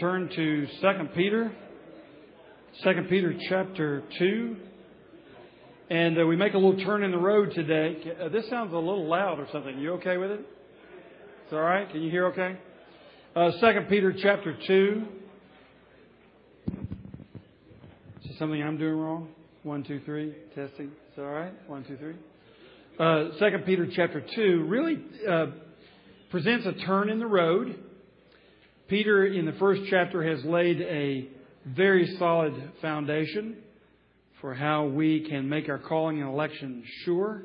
turn to 2 Peter, 2 Peter chapter 2. And uh, we make a little turn in the road today. Uh, this sounds a little loud or something. You okay with it? It's all right? Can you hear okay? Uh, 2 Peter chapter 2. Is this something I'm doing wrong? One, two, three. Testing. It's all right? One, two, three. Uh, 2 Peter chapter 2 really uh, presents a turn in the road Peter, in the first chapter, has laid a very solid foundation for how we can make our calling and election sure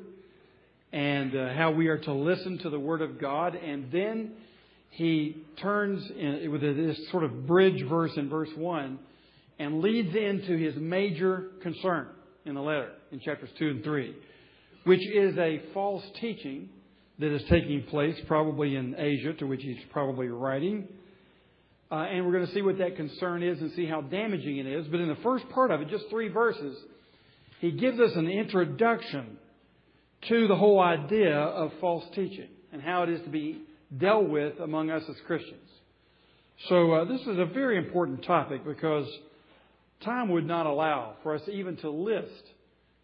and uh, how we are to listen to the Word of God. And then he turns in, with this sort of bridge verse in verse 1 and leads into his major concern in the letter in chapters 2 and 3, which is a false teaching that is taking place probably in Asia, to which he's probably writing uh, and we're going to see what that concern is and see how damaging it is. But in the first part of it, just three verses, he gives us an introduction to the whole idea of false teaching and how it is to be dealt with among us as Christians. So uh, this is a very important topic because time would not allow for us even to list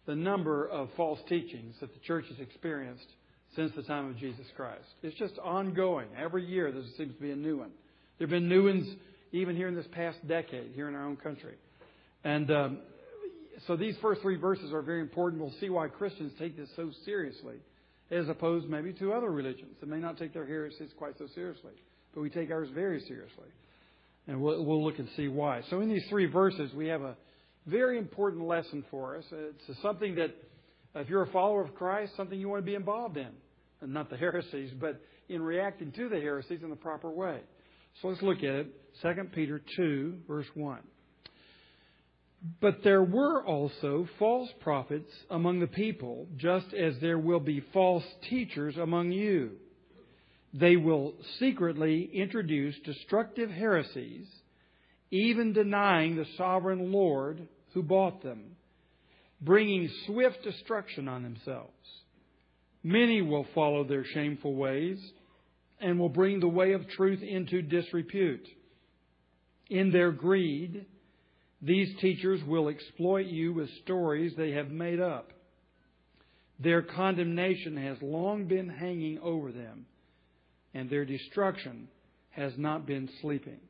the number of false teachings that the church has experienced since the time of Jesus Christ. It's just ongoing. Every year there seems to be a new one. There have been new ones even here in this past decade, here in our own country. And um, so these first three verses are very important. We'll see why Christians take this so seriously, as opposed maybe to other religions that may not take their heresies quite so seriously. But we take ours very seriously. And we'll, we'll look and see why. So in these three verses, we have a very important lesson for us. It's something that, if you're a follower of Christ, something you want to be involved in. And not the heresies, but in reacting to the heresies in the proper way. So let's look at it. 2 Peter 2, verse 1. But there were also false prophets among the people, just as there will be false teachers among you. They will secretly introduce destructive heresies, even denying the sovereign Lord who bought them, bringing swift destruction on themselves. Many will follow their shameful ways and will bring the way of truth into disrepute. In their greed, these teachers will exploit you with stories they have made up. Their condemnation has long been hanging over them, and their destruction has not been sleeping.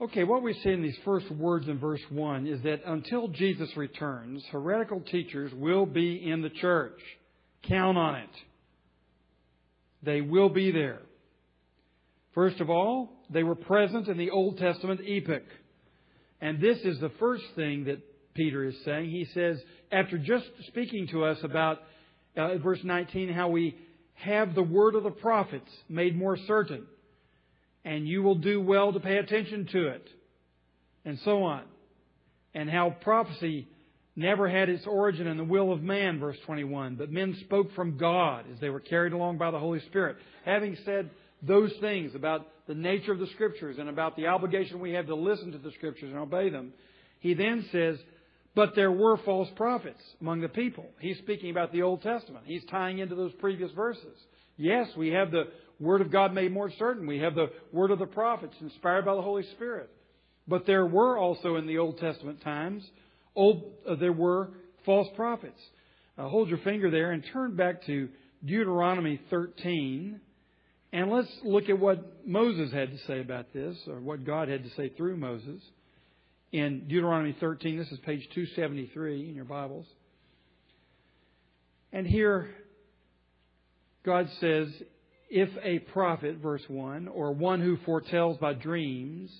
Okay, what we see in these first words in verse 1 is that until Jesus returns, heretical teachers will be in the church. Count on it. They will be there. First of all, they were present in the Old Testament epoch. And this is the first thing that Peter is saying. He says, after just speaking to us about, uh, verse 19, how we have the word of the prophets made more certain, and you will do well to pay attention to it, and so on. And how prophecy never had its origin in the will of man, verse 21, but men spoke from God as they were carried along by the Holy Spirit. Having said those things about the nature of the Scriptures and about the obligation we have to listen to the Scriptures and obey them, he then says, but there were false prophets among the people. He's speaking about the Old Testament. He's tying into those previous verses. Yes, we have the Word of God made more certain. We have the Word of the prophets inspired by the Holy Spirit. But there were also in the Old Testament times old, uh, there were false prophets. Uh, hold your finger there and turn back to Deuteronomy 13. And let's look at what Moses had to say about this, or what God had to say through Moses. In Deuteronomy 13, this is page 273 in your Bibles. And here, God says, if a prophet, verse 1, or one who foretells by dreams,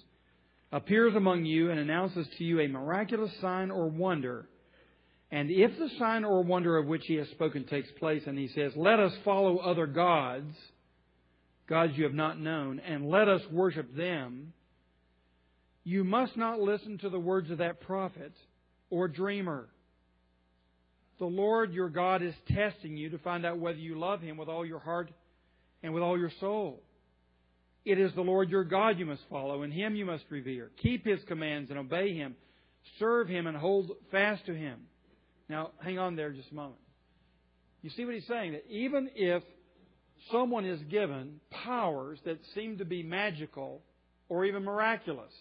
appears among you and announces to you a miraculous sign or wonder, and if the sign or wonder of which he has spoken takes place, and he says, Let us follow other gods, gods you have not known, and let us worship them, you must not listen to the words of that prophet or dreamer. The Lord your God is testing you to find out whether you love him with all your heart and with all your soul. It is the Lord your God you must follow, and him you must revere. Keep his commands and obey him. Serve him and hold fast to him. Now, hang on there just a moment. You see what he's saying? That even if someone is given powers that seem to be magical or even miraculous.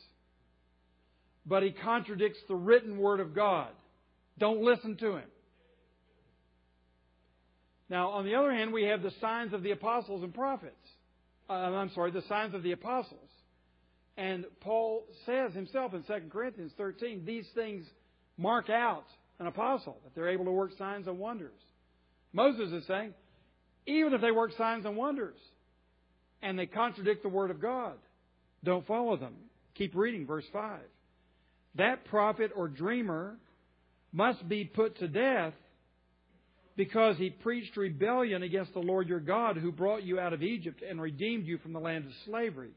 But he contradicts the written word of God. Don't listen to him. Now, on the other hand, we have the signs of the apostles and prophets. Uh, I'm sorry, the signs of the apostles. And Paul says himself in 2 Corinthians 13, these things mark out an apostle, that they're able to work signs and wonders. Moses is saying, even if they work signs and wonders and they contradict the Word of God, don't follow them. Keep reading verse 5. That prophet or dreamer must be put to death because he preached rebellion against the Lord your God who brought you out of Egypt and redeemed you from the land of slavery.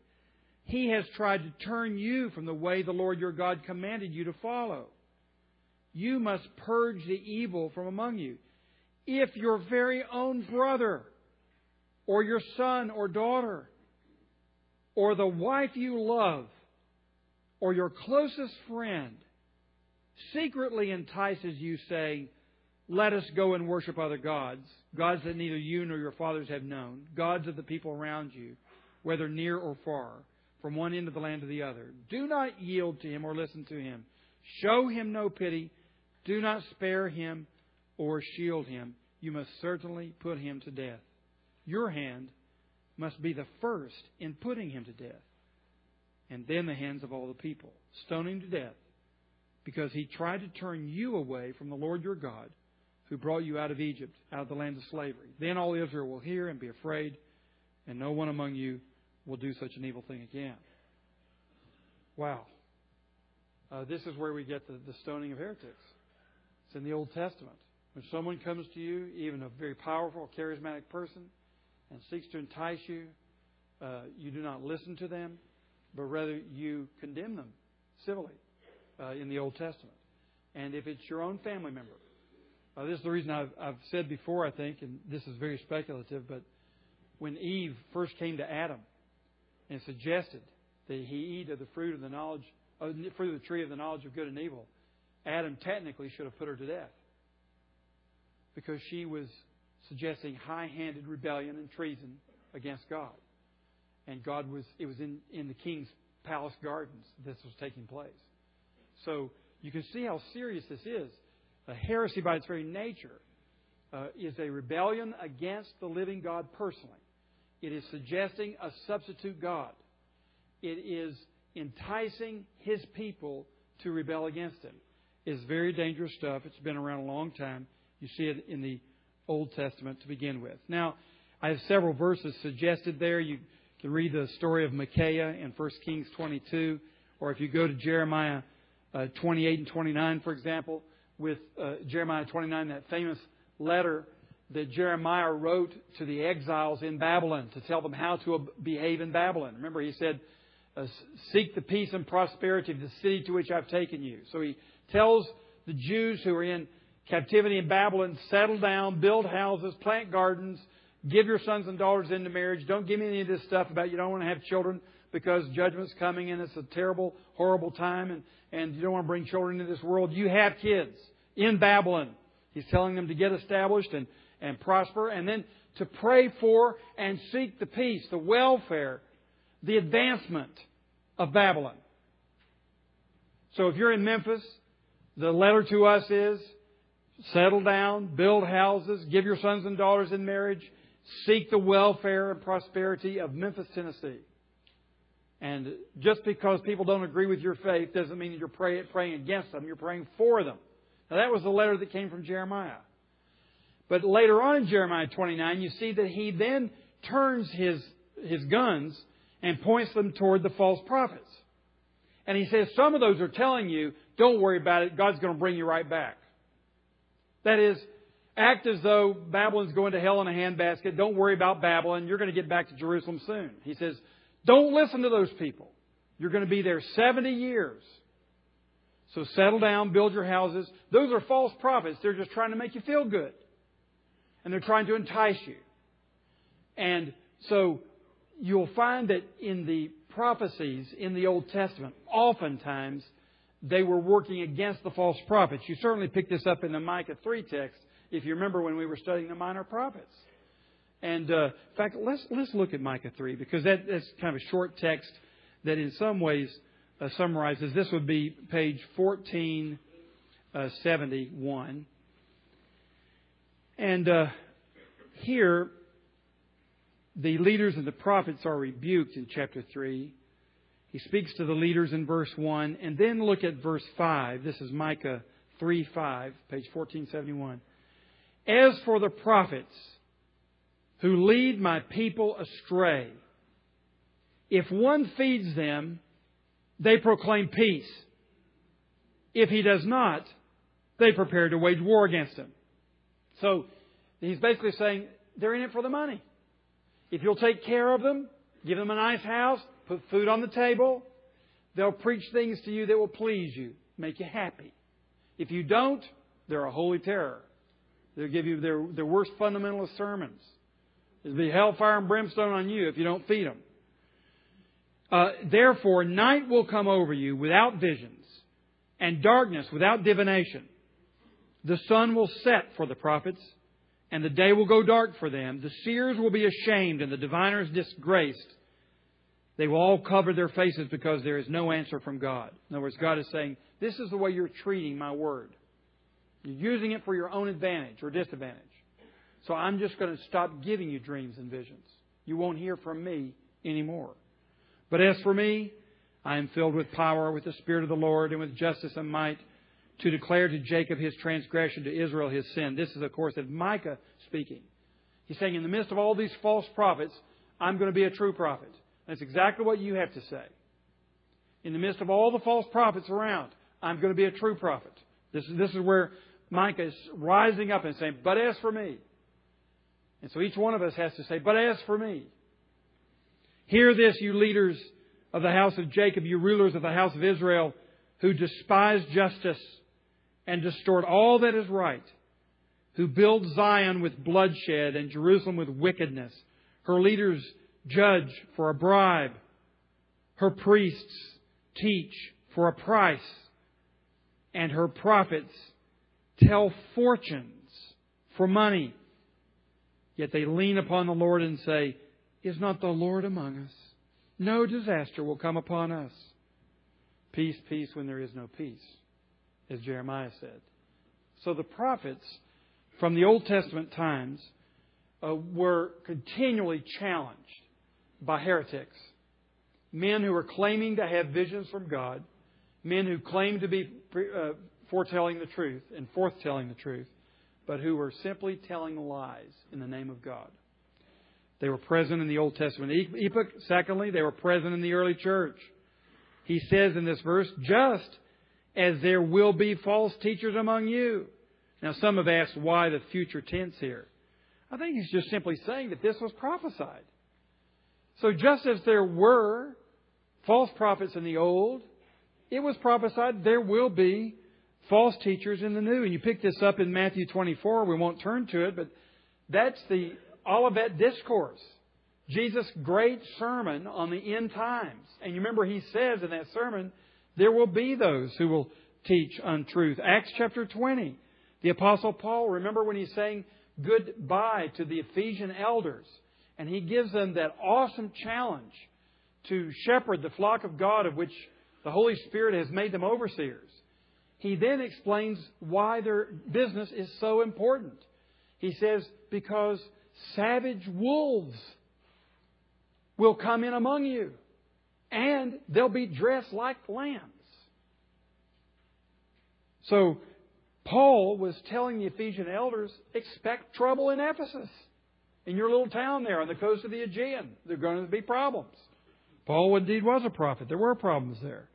He has tried to turn you from the way the Lord your God commanded you to follow. You must purge the evil from among you. If your very own brother, or your son or daughter, or the wife you love, or your closest friend, secretly entices you, saying, let us go and worship other gods, gods that neither you nor your fathers have known, gods of the people around you, whether near or far, from one end of the land to the other. Do not yield to him or listen to him. Show him no pity. Do not spare him or shield him. You must certainly put him to death. Your hand must be the first in putting him to death, and then the hands of all the people, stoning to death, because he tried to turn you away from the Lord your God who brought you out of Egypt, out of the land of slavery. Then all Israel will hear and be afraid, and no one among you will do such an evil thing again. Wow. Uh, this is where we get the, the stoning of heretics. It's in the Old Testament. When someone comes to you, even a very powerful, charismatic person, and seeks to entice you, uh, you do not listen to them, but rather you condemn them civilly uh, in the Old Testament. And if it's your own family member, uh, this is the reason I've, I've said before, I think, and this is very speculative, but when Eve first came to Adam and suggested that he eat of the fruit of the knowledge, of the fruit of the tree of the knowledge of good and evil, Adam technically should have put her to death because she was suggesting high-handed rebellion and treason against God. And God was, it was in, in the king's palace gardens this was taking place. So you can see how serious this is. A heresy, by its very nature, uh, is a rebellion against the living God personally. It is suggesting a substitute God. It is enticing his people to rebel against him. It's very dangerous stuff. It's been around a long time. You see it in the Old Testament to begin with. Now, I have several verses suggested there. You can read the story of Micaiah in 1 Kings 22, or if you go to Jeremiah uh, 28 and 29, for example, with uh, Jeremiah 29, that famous letter that Jeremiah wrote to the exiles in Babylon to tell them how to behave in Babylon. Remember, he said, uh, Seek the peace and prosperity of the city to which I've taken you. So he tells the Jews who are in captivity in Babylon, settle down, build houses, plant gardens, give your sons and daughters into marriage. Don't give me any of this stuff about you don't want to have children because judgment's coming and it's a terrible, horrible time and, and you don't want to bring children into this world. You have kids in Babylon. He's telling them to get established and, and prosper and then to pray for and seek the peace, the welfare, the advancement of Babylon. So if you're in Memphis, the letter to us is settle down, build houses, give your sons and daughters in marriage, seek the welfare and prosperity of Memphis, Tennessee. And just because people don't agree with your faith doesn't mean you're praying against them. You're praying for them. Now, that was the letter that came from Jeremiah. But later on in Jeremiah 29, you see that he then turns his, his guns and points them toward the false prophets. And he says, Some of those are telling you, don't worry about it, God's going to bring you right back. That is, act as though Babylon's going to hell in a handbasket. Don't worry about Babylon. You're going to get back to Jerusalem soon. He says, Don't listen to those people. You're going to be there 70 years. So settle down, build your houses. Those are false prophets. They're just trying to make you feel good. And they're trying to entice you. And so you'll find that in the prophecies in the Old Testament, oftentimes they were working against the false prophets. You certainly pick this up in the Micah 3 text, if you remember when we were studying the minor prophets. And uh, in fact, let's let's look at Micah 3 because that, that's kind of a short text that in some ways uh, summarizes. This would be page 1471. And uh, here, the leaders and the prophets are rebuked in chapter 3. He speaks to the leaders in verse 1, and then look at verse 5. This is Micah 3 5, page 1471. As for the prophets who lead my people astray, if one feeds them, they proclaim peace. If he does not, they prepare to wage war against him. So he's basically saying they're in it for the money. If you'll take care of them, give them a nice house, put food on the table, they'll preach things to you that will please you, make you happy. If you don't, they're a holy terror. They'll give you their, their worst fundamentalist sermons. There'll be hellfire and brimstone on you if you don't feed them. Uh, Therefore, night will come over you without visions, and darkness without divination. The sun will set for the prophets, and the day will go dark for them. The seers will be ashamed, and the diviners disgraced. They will all cover their faces because there is no answer from God. In other words, God is saying, This is the way you're treating my word. You're using it for your own advantage or disadvantage. So I'm just going to stop giving you dreams and visions. You won't hear from me anymore. But as for me, I am filled with power, with the Spirit of the Lord, and with justice and might, to declare to Jacob his transgression, to Israel his sin. This is, of course, of Micah speaking. He's saying, in the midst of all these false prophets, I'm going to be a true prophet. That's exactly what you have to say. In the midst of all the false prophets around, I'm going to be a true prophet. This is, this is where Micah is rising up and saying, But as for me. And so each one of us has to say, But as for me. Hear this, you leaders of the house of Jacob, you rulers of the house of Israel, who despise justice and distort all that is right, who build Zion with bloodshed and Jerusalem with wickedness. Her leaders judge for a bribe. Her priests teach for a price. And her prophets tell fortunes for money. Yet they lean upon the Lord and say, is not the Lord among us? No disaster will come upon us. Peace, peace when there is no peace, as Jeremiah said. So the prophets from the Old Testament times uh, were continually challenged by heretics. Men who were claiming to have visions from God, men who claimed to be uh, foretelling the truth and forthtelling the truth, but who were simply telling lies in the name of God. They were present in the Old Testament epoch. Secondly, they were present in the early church. He says in this verse, just as there will be false teachers among you. Now, some have asked why the future tense here. I think he's just simply saying that this was prophesied. So, just as there were false prophets in the old, it was prophesied there will be false teachers in the new. And you pick this up in Matthew 24. We won't turn to it, but that's the Olivet Discourse, Jesus' great sermon on the end times. And you remember he says in that sermon, there will be those who will teach untruth. Acts chapter 20. The Apostle Paul, remember when he's saying goodbye to the Ephesian elders, and he gives them that awesome challenge to shepherd the flock of God of which the Holy Spirit has made them overseers. He then explains why their business is so important. He says, because savage wolves will come in among you, and they'll be dressed like lambs. So, Paul was telling the Ephesian elders, expect trouble in Ephesus. In your little town there on the coast of the Aegean, there are going to be problems. Paul indeed was a prophet. There were problems there.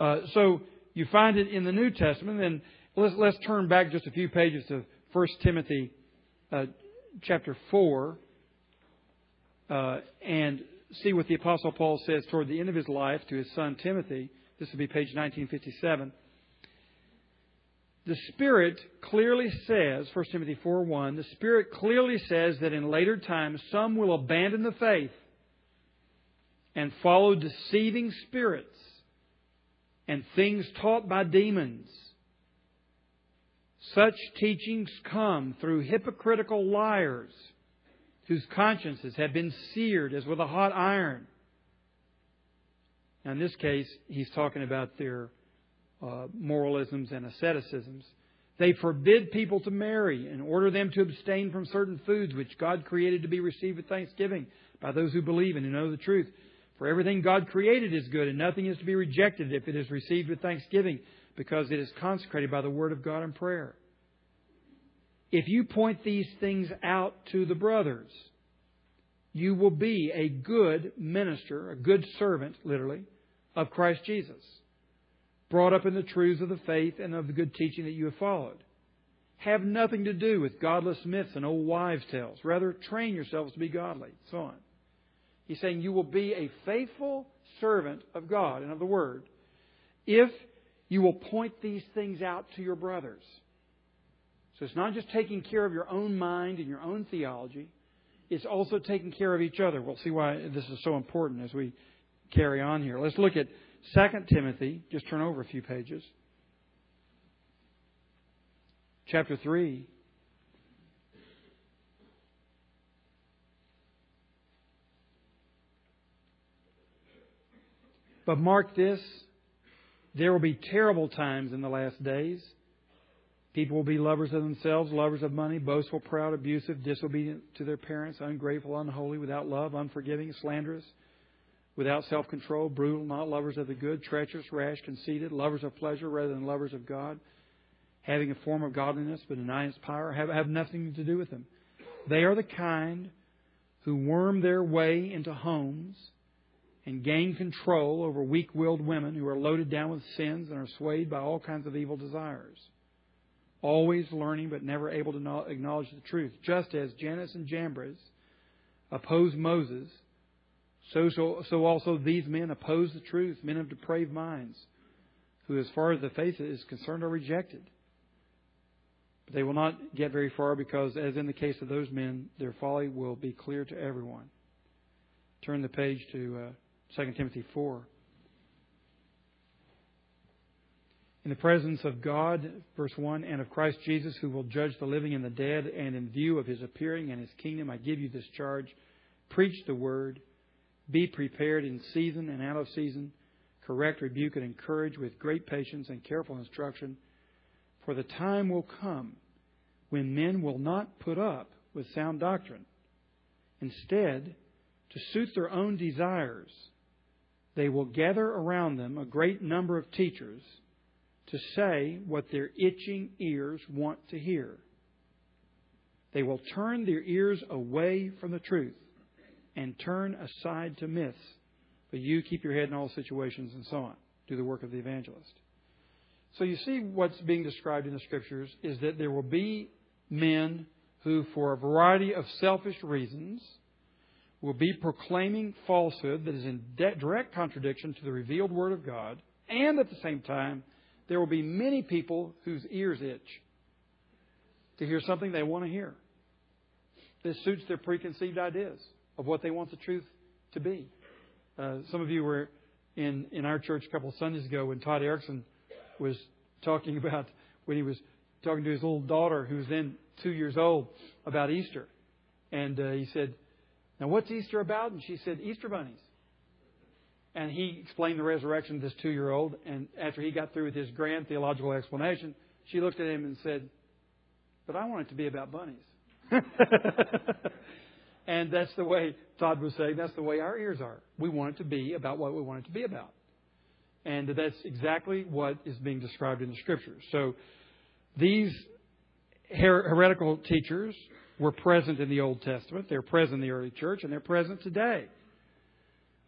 Uh, so you find it in the New Testament. And let's, let's turn back just a few pages to 1 Timothy uh, chapter 4 uh, and see what the Apostle Paul says toward the end of his life to his son Timothy. This will be page 1957. The Spirit clearly says, 1 Timothy 4 1, the Spirit clearly says that in later times some will abandon the faith and follow deceiving spirits and things taught by demons such teachings come through hypocritical liars whose consciences have been seared as with a hot iron. Now, in this case, he's talking about their uh, moralisms and asceticisms. They forbid people to marry and order them to abstain from certain foods which God created to be received with thanksgiving by those who believe and who know the truth. For everything God created is good, and nothing is to be rejected if it is received with thanksgiving, because it is consecrated by the word of God and prayer. If you point these things out to the brothers, you will be a good minister, a good servant, literally, of Christ Jesus, brought up in the truths of the faith and of the good teaching that you have followed. Have nothing to do with godless myths and old wives' tales. Rather, train yourselves to be godly. So on. He's saying you will be a faithful servant of God and of the Word if you will point these things out to your brothers. So it's not just taking care of your own mind and your own theology, it's also taking care of each other. We'll see why this is so important as we carry on here. Let's look at 2 Timothy. Just turn over a few pages. Chapter 3. But mark this there will be terrible times in the last days. People will be lovers of themselves, lovers of money, boastful, proud, abusive, disobedient to their parents, ungrateful, unholy, without love, unforgiving, slanderous, without self control, brutal, not lovers of the good, treacherous, rash, conceited, lovers of pleasure rather than lovers of God, having a form of godliness but denying its power, have, have nothing to do with them. They are the kind who worm their way into homes and gain control over weak willed women who are loaded down with sins and are swayed by all kinds of evil desires always learning but never able to acknowledge the truth. Just as Jannes and Jambres opposed Moses, so, so, so also these men oppose the truth, men of depraved minds, who, as far as the faith is concerned, are rejected. But they will not get very far because, as in the case of those men, their folly will be clear to everyone. Turn the page to uh, 2 Timothy 4. in the presence of God, verse 1, and of Christ Jesus, who will judge the living and the dead, and in view of his appearing and his kingdom, I give you this charge. Preach the word. Be prepared in season and out of season. Correct, rebuke, and encourage with great patience and careful instruction. For the time will come when men will not put up with sound doctrine. Instead, to suit their own desires, they will gather around them a great number of teachers to say what their itching ears want to hear. They will turn their ears away from the truth and turn aside to myths. But you keep your head in all situations and so on. Do the work of the evangelist. So you see what's being described in the scriptures is that there will be men who, for a variety of selfish reasons, will be proclaiming falsehood that is in direct contradiction to the revealed Word of God, and at the same time there will be many people whose ears itch to hear something they want to hear. This suits their preconceived ideas of what they want the truth to be. Uh, some of you were in, in our church a couple of Sundays ago when Todd Erickson was talking about when he was talking to his little daughter, who was then two years old, about Easter. And uh, he said, Now, what's Easter about? And she said, Easter bunnies. And he explained the resurrection to this two year old. And after he got through with his grand theological explanation, she looked at him and said, But I want it to be about bunnies. and that's the way Todd was saying, that's the way our ears are. We want it to be about what we want it to be about. And that's exactly what is being described in the Scriptures. So these her- heretical teachers were present in the Old Testament, they're present in the early church, and they're present today.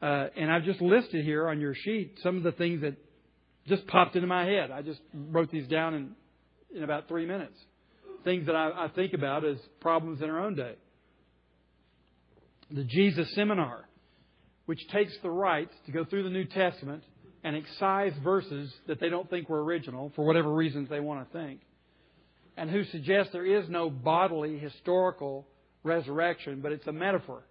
Uh, and I've just listed here on your sheet some of the things that just popped into my head. I just wrote these down in, in about three minutes. Things that I, I think about as problems in our own day. The Jesus Seminar, which takes the right to go through the New Testament and excise verses that they don't think were original for whatever reasons they want to think, and who suggests there is no bodily historical resurrection, but it's a metaphor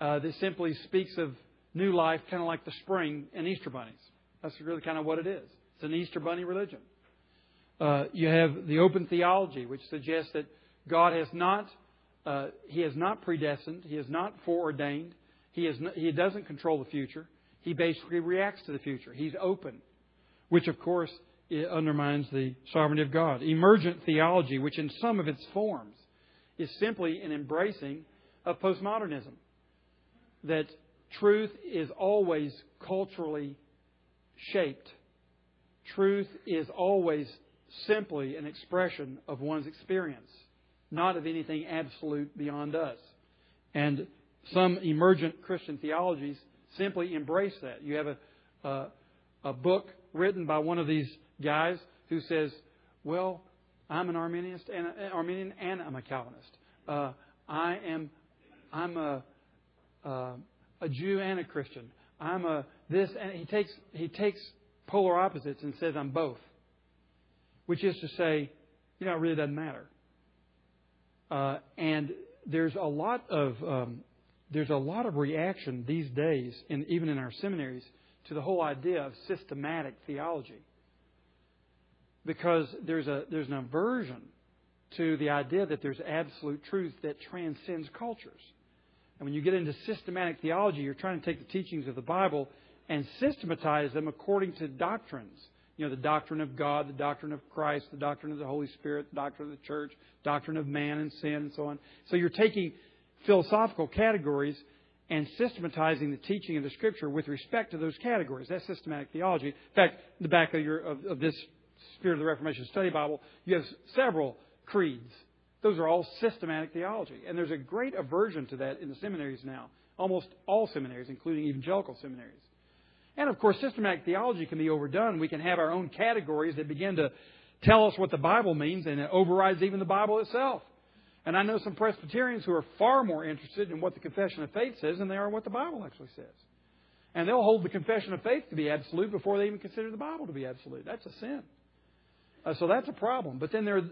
uh, that simply speaks of new life, kind of like the spring and Easter bunnies. That's really kind of what it is. It's an Easter bunny religion. Uh, you have the open theology, which suggests that God has not uh, He has not predestined, He has not foreordained, He no, He doesn't control the future. He basically reacts to the future. He's open, which of course undermines the sovereignty of God. Emergent theology, which in some of its forms is simply an embracing of postmodernism. That truth is always culturally shaped. Truth is always simply an expression of one's experience, not of anything absolute beyond us. And some emergent Christian theologies simply embrace that. You have a, a, a book written by one of these guys who says, "Well, I'm an Arminianist and an Arminian and I'm a Calvinist. Uh, I am I'm a, a a Jew and a Christian. I'm a this and he takes he takes polar opposites and says I'm both, which is to say, you know, it really doesn't matter. Uh, and there's a lot of um, there's a lot of reaction these days, and even in our seminaries, to the whole idea of systematic theology, because there's a there's an aversion to the idea that there's absolute truth that transcends cultures. And when you get into systematic theology, you're trying to take the teachings of the Bible and systematize them according to doctrines. You know, the doctrine of God, the doctrine of Christ, the doctrine of the Holy Spirit, the doctrine of the church, doctrine of man and sin, and so on. So you're taking philosophical categories and systematizing the teaching of the Scripture with respect to those categories. That's systematic theology. In fact, in the back of, your, of, of this Spirit of the Reformation Study Bible, you have several creeds. Those are all systematic theology. And there's a great aversion to that in the seminaries now. Almost all seminaries, including evangelical seminaries. And of course, systematic theology can be overdone. We can have our own categories that begin to tell us what the Bible means, and it overrides even the Bible itself. And I know some Presbyterians who are far more interested in what the Confession of Faith says than they are what the Bible actually says. And they'll hold the Confession of Faith to be absolute before they even consider the Bible to be absolute. That's a sin. Uh, so that's a problem. But then there,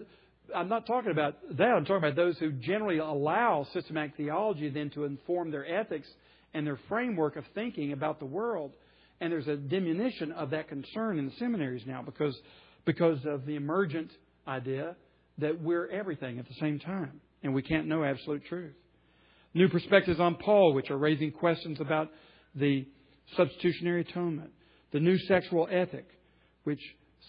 I'm not talking about that. I'm talking about those who generally allow systematic theology then to inform their ethics and their framework of thinking about the world and there's a diminution of that concern in the seminaries now because, because of the emergent idea that we're everything at the same time and we can't know absolute truth. New perspectives on Paul, which are raising questions about the substitutionary atonement. The new sexual ethic, which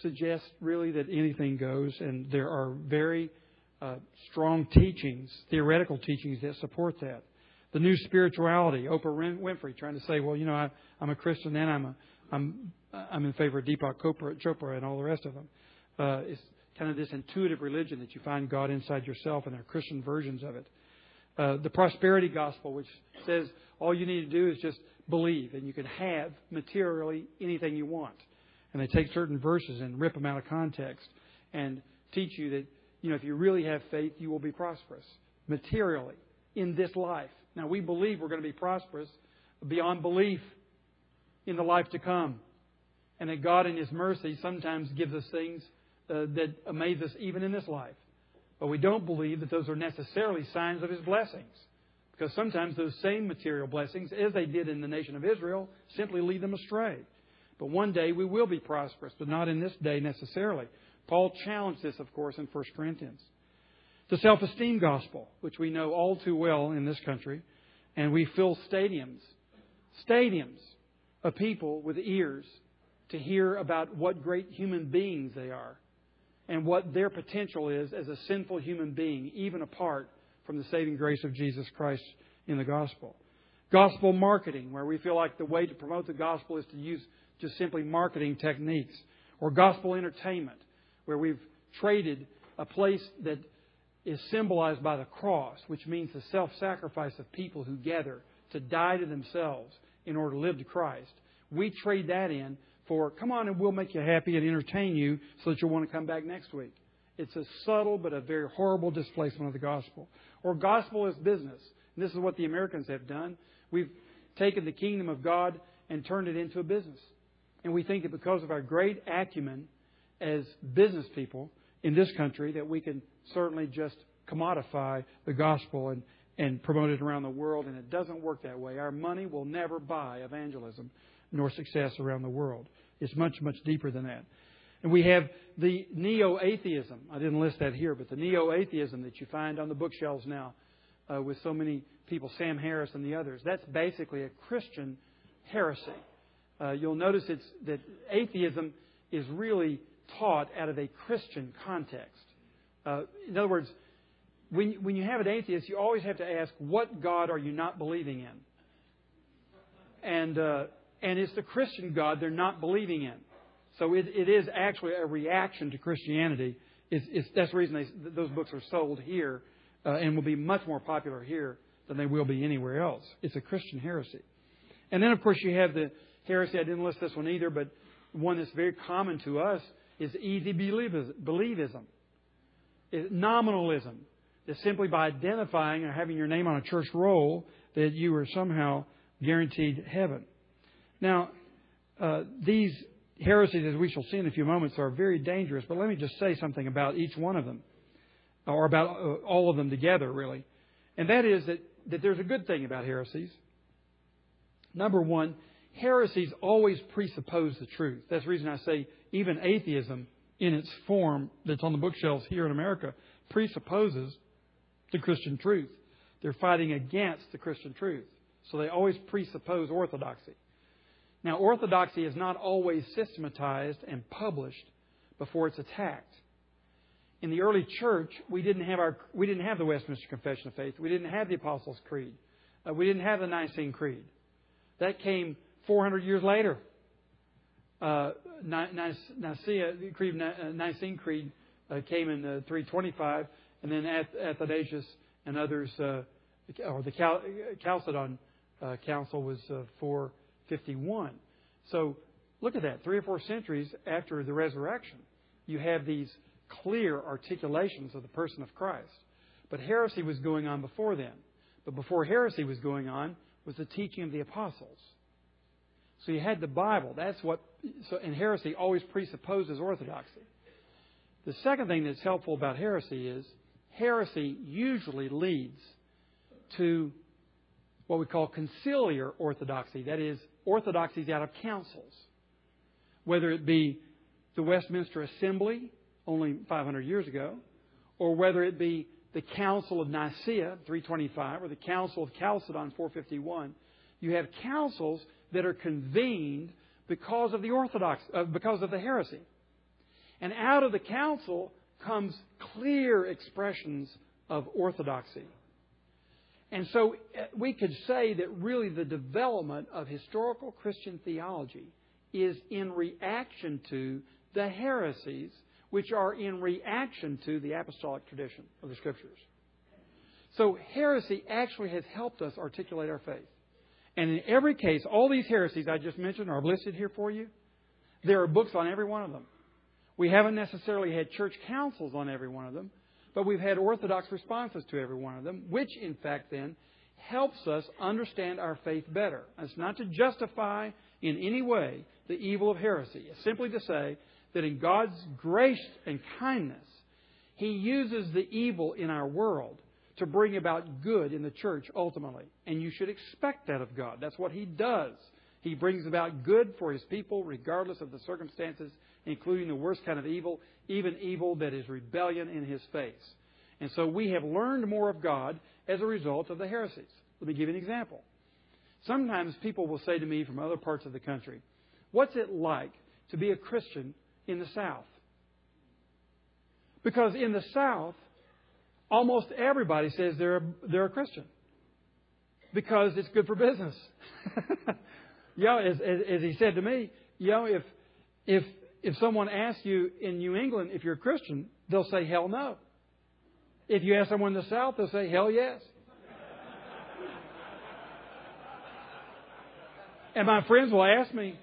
suggests really that anything goes, and there are very uh, strong teachings, theoretical teachings that support that the new spirituality. Oprah Winfrey trying to say, well, you know, I, I'm a Christian and I'm a, I'm I'm in favor of Deepak Chopra and all the rest of them. Uh, kind of this intuitive religion that you find God inside yourself, and there are Christian versions of it. Uh, the prosperity gospel, which says all you need to do is just believe, and you can have materially anything you want. And they take certain verses and rip them out of context and teach you that you know if you really have faith, you will be prosperous materially in this life. Now, we believe we're going to be prosperous beyond belief in the life to come. And that God, in His mercy, sometimes gives us things uh, that amaze us even in this life. But we don't believe that those are necessarily signs of His blessings. Because sometimes those same material blessings, as they did in the nation of Israel, simply lead them astray. But one day we will be prosperous, but not in this day necessarily. Paul challenged this, of course, in 1 Corinthians. The self esteem gospel, which we know all too well in this country, and we fill stadiums, stadiums of people with ears to hear about what great human beings they are and what their potential is as a sinful human being, even apart from the saving grace of Jesus Christ in the gospel. Gospel marketing, where we feel like the way to promote the gospel is to use just simply marketing techniques. Or gospel entertainment, where we've traded a place that is symbolized by the cross, which means the self sacrifice of people who gather to die to themselves in order to live to Christ. We trade that in for, come on and we'll make you happy and entertain you so that you'll want to come back next week. It's a subtle but a very horrible displacement of the gospel. Or gospel is business. And this is what the Americans have done. We've taken the kingdom of God and turned it into a business. And we think that because of our great acumen as business people in this country, that we can certainly just commodify the gospel and, and promote it around the world, and it doesn't work that way. Our money will never buy evangelism nor success around the world. It's much, much deeper than that. And we have the neo atheism. I didn't list that here, but the neo atheism that you find on the bookshelves now uh, with so many people, Sam Harris and the others, that's basically a Christian heresy. uh, you'll notice it's, that atheism is really taught out of a Christian context. Uh, in other words, when, when you have an atheist, you always have to ask, what God are you not believing in? And, uh, and it's the Christian God they're not believing in. So it, it is actually a reaction to Christianity. It's, it's, that's the reason they, those books are sold here uh, and will be much more popular here than they will be anywhere else. It's a Christian heresy. And then, of course, you have the heresy. I didn't list this one either, but one that's very common to us is easy believism. It's nominalism. It's simply by identifying or having your name on a church roll that you are somehow guaranteed heaven. Now, uh, these heresies, as we shall see in a few moments, are very dangerous. But let me just say something about each one of them, or about uh, all of them together, really. And that is that, that there's a good thing about heresies. Number one, heresies always presuppose the truth. That's the reason I say even atheism, in its form that's on the bookshelves here in America, presupposes the Christian truth. They're fighting against the Christian truth. So they always presuppose orthodoxy. Now, orthodoxy is not always systematized and published before it's attacked. In the early church, we didn't have our we didn't have the Westminster Confession of Faith. We didn't have the Apostles' Creed. Uh, we didn't have the Nicene Creed. That came 400 years later. Uh, Nicaea, Creed, uh, Nicene Creed uh, came in uh, 325, and then Athanasius and others, uh, or the Chalcedon Council was uh, 451. So look at that. Three or four centuries after the resurrection, you have these clear articulations of the person of Christ. But heresy was going on before then. But before heresy was going on was the teaching of the apostles. So you had the Bible. That's what, so, and heresy always presupposes orthodoxy. The second thing that's helpful about heresy is heresy usually leads to what we call conciliar orthodoxy. That is, orthodoxies out of councils. Whether it be the Westminster Assembly only 500 years ago, or whether it be the Council of Nicaea 325 or the Council of Chalcedon 451, you have councils that are convened because of the orthodox, uh, because of the heresy. And out of the council comes clear expressions of orthodoxy. And so uh, we could say that really the development of historical Christian theology is in reaction to the heresies, which are in reaction to the apostolic tradition of the Scriptures. So heresy actually has helped us articulate our faith. And in every case, all these heresies I just mentioned are listed here for you. There are books on every one of them. We haven't necessarily had church councils on every one of them, but we've had orthodox responses to every one of them, which in fact then helps us understand our faith better. It's not to justify in any way the evil of heresy. It's simply to say that in God's grace and kindness, He uses the evil in our world to bring about good in the church ultimately. And you should expect that of God. That's what He does. He brings about good for His people regardless of the circumstances, including the worst kind of evil, even evil that is rebellion in His face. And so we have learned more of God as a result of the heresies. Let me give you an example. Sometimes people will say to me from other parts of the country, What's it like to be a Christian in the South? Because in the South, almost everybody says they're a, they're a Christian because it's good for business. you know, as, as, as, he said to me, you know, if if if someone asks you in New England if you're a Christian, they'll say hell no. If you ask someone in the South, they'll say hell yes. and my friends will ask me,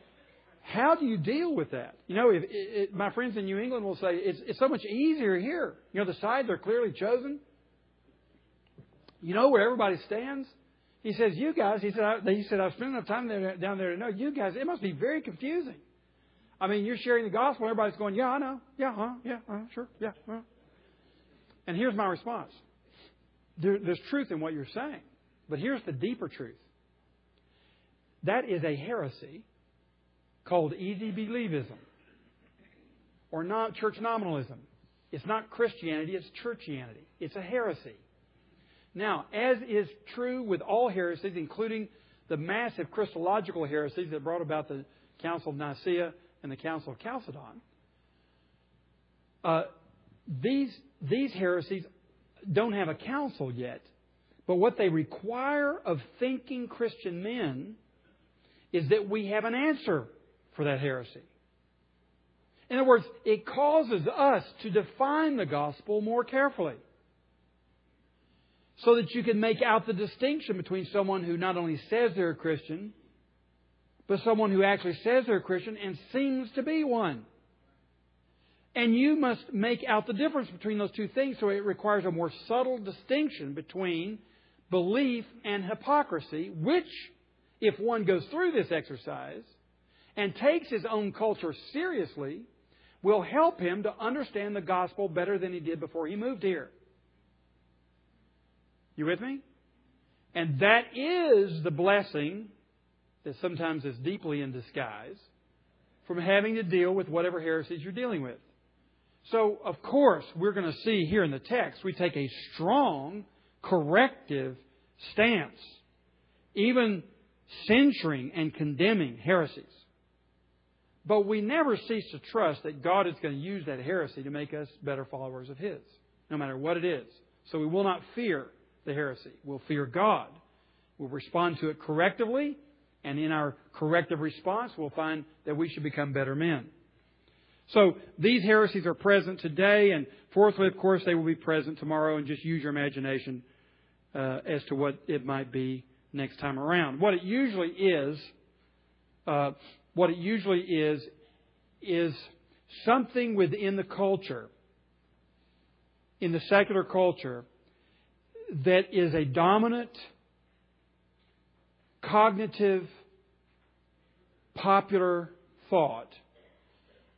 how do you deal with that? You know, if, my friends in New England will say it's, it's so much easier here. You know, the sides are clearly chosen. You know where everybody stands. He says, "You guys," he said, I, "He said I've spent enough time there, down there to know you guys. It must be very confusing. I mean, you're sharing the gospel, and everybody's going, "Yeah, I know. Yeah, huh? Yeah, uh, sure. Yeah." Uh. And here's my response: there, There's truth in what you're saying, but here's the deeper truth. That is a heresy called easy believism or not church nominalism. It's not Christianity, it's churchianity. It's a heresy. Now, as is true with all heresies, including the massive Christological heresies that brought about the Council of Nicaea and the Council of Chalcedon, uh, these, these heresies don't have a council yet. But what they require of thinking Christian men is that we have an answer for that heresy. In other words, it causes us to define the gospel more carefully. So that you can make out the distinction between someone who not only says they're a Christian, but someone who actually says they're a Christian and seems to be one. And you must make out the difference between those two things, so it requires a more subtle distinction between belief and hypocrisy, which, if one goes through this exercise and takes his own culture seriously, will help him to understand the gospel better than he did before he moved here. You with me? And that is the blessing that sometimes is deeply in disguise from having to deal with whatever heresies you're dealing with. So, of course, we're going to see here in the text, we take a strong corrective stance, even censuring and condemning heresies. But we never cease to trust that God is going to use that heresy to make us better followers of His, no matter what it is. So we will not fear the heresy. We'll fear God. We'll respond to it correctively, and in our corrective response, we'll find that we should become better men. So these heresies are present today, and fourthly, of course, they will be present tomorrow, and just use your imagination uh, as to what it might be next time around. What it usually is, uh, what it usually is, is something within the culture, in the secular culture, that is a dominant, cognitive, popular thought